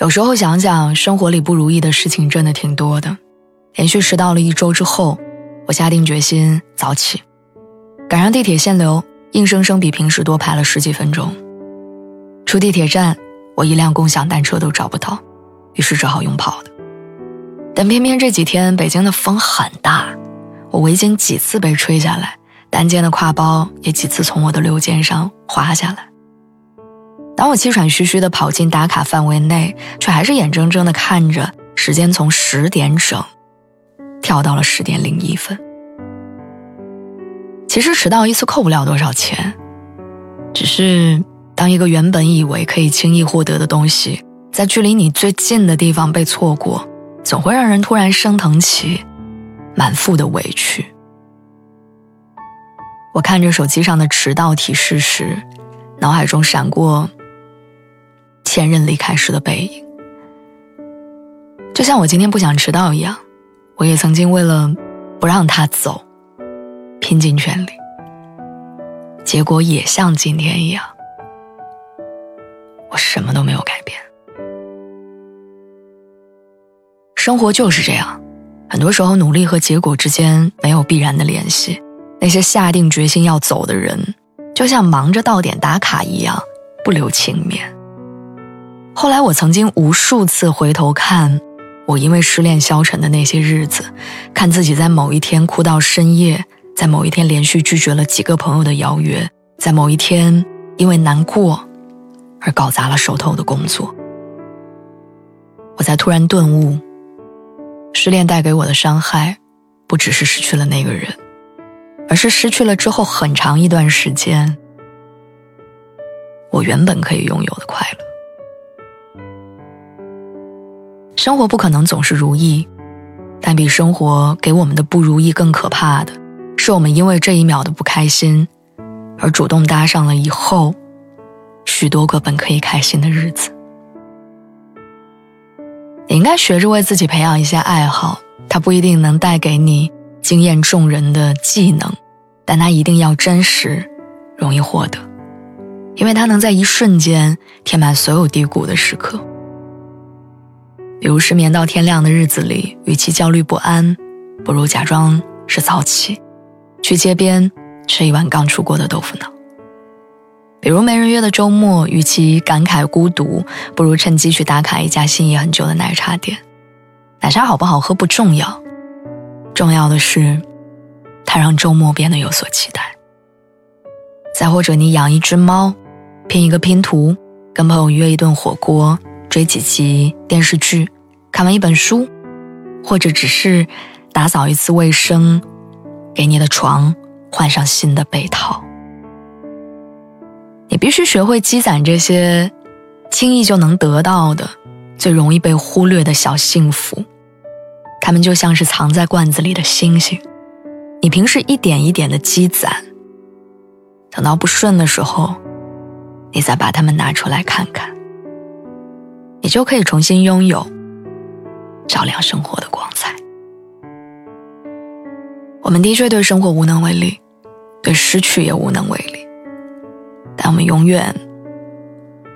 有时候想想，生活里不如意的事情真的挺多的。连续迟到了一周之后，我下定决心早起，赶上地铁限流，硬生生比平时多排了十几分钟。出地铁站，我一辆共享单车都找不到，于是只好用跑的。但偏偏这几天北京的风很大，我围巾几次被吹下来，单肩的挎包也几次从我的溜肩上滑下来。当我气喘吁吁地跑进打卡范围内，却还是眼睁睁地看着时间从十点整跳到了十点零一分。其实迟到一次扣不了多少钱，只是当一个原本以为可以轻易获得的东西，在距离你最近的地方被错过，总会让人突然升腾起满腹的委屈。我看着手机上的迟到提示时，脑海中闪过。前任离开时的背影，就像我今天不想迟到一样，我也曾经为了不让他走，拼尽全力。结果也像今天一样，我什么都没有改变。生活就是这样，很多时候努力和结果之间没有必然的联系。那些下定决心要走的人，就像忙着到点打卡一样，不留情面。后来，我曾经无数次回头看我因为失恋消沉的那些日子，看自己在某一天哭到深夜，在某一天连续拒绝了几个朋友的邀约，在某一天因为难过而搞砸了手头的工作。我才突然顿悟，失恋带给我的伤害，不只是失去了那个人，而是失去了之后很长一段时间，我原本可以拥有的快乐。生活不可能总是如意，但比生活给我们的不如意更可怕的，是我们因为这一秒的不开心，而主动搭上了以后许多个本可以开心的日子。你应该学着为自己培养一些爱好，它不一定能带给你惊艳众人的技能，但它一定要真实，容易获得，因为它能在一瞬间填满所有低谷的时刻。比如失眠到天亮的日子里，与其焦虑不安，不如假装是早起，去街边吃一碗刚出锅的豆腐脑。比如没人约的周末，与其感慨孤独，不如趁机去打卡一家心仪很久的奶茶店。奶茶好不好喝不重要，重要的是，它让周末变得有所期待。再或者你养一只猫，拼一个拼图，跟朋友约一顿火锅。追几集电视剧，看完一本书，或者只是打扫一次卫生，给你的床换上新的被套。你必须学会积攒这些轻易就能得到的、最容易被忽略的小幸福，它们就像是藏在罐子里的星星，你平时一点一点的积攒，等到不顺的时候，你再把它们拿出来看看。你就可以重新拥有照亮生活的光彩。我们的确对生活无能为力，对失去也无能为力，但我们永远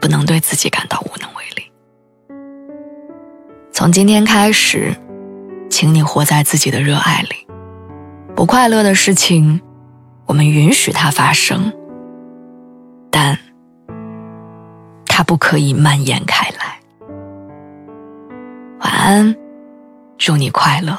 不能对自己感到无能为力。从今天开始，请你活在自己的热爱里。不快乐的事情，我们允许它发生，但它不可以蔓延开来。安，祝你快乐。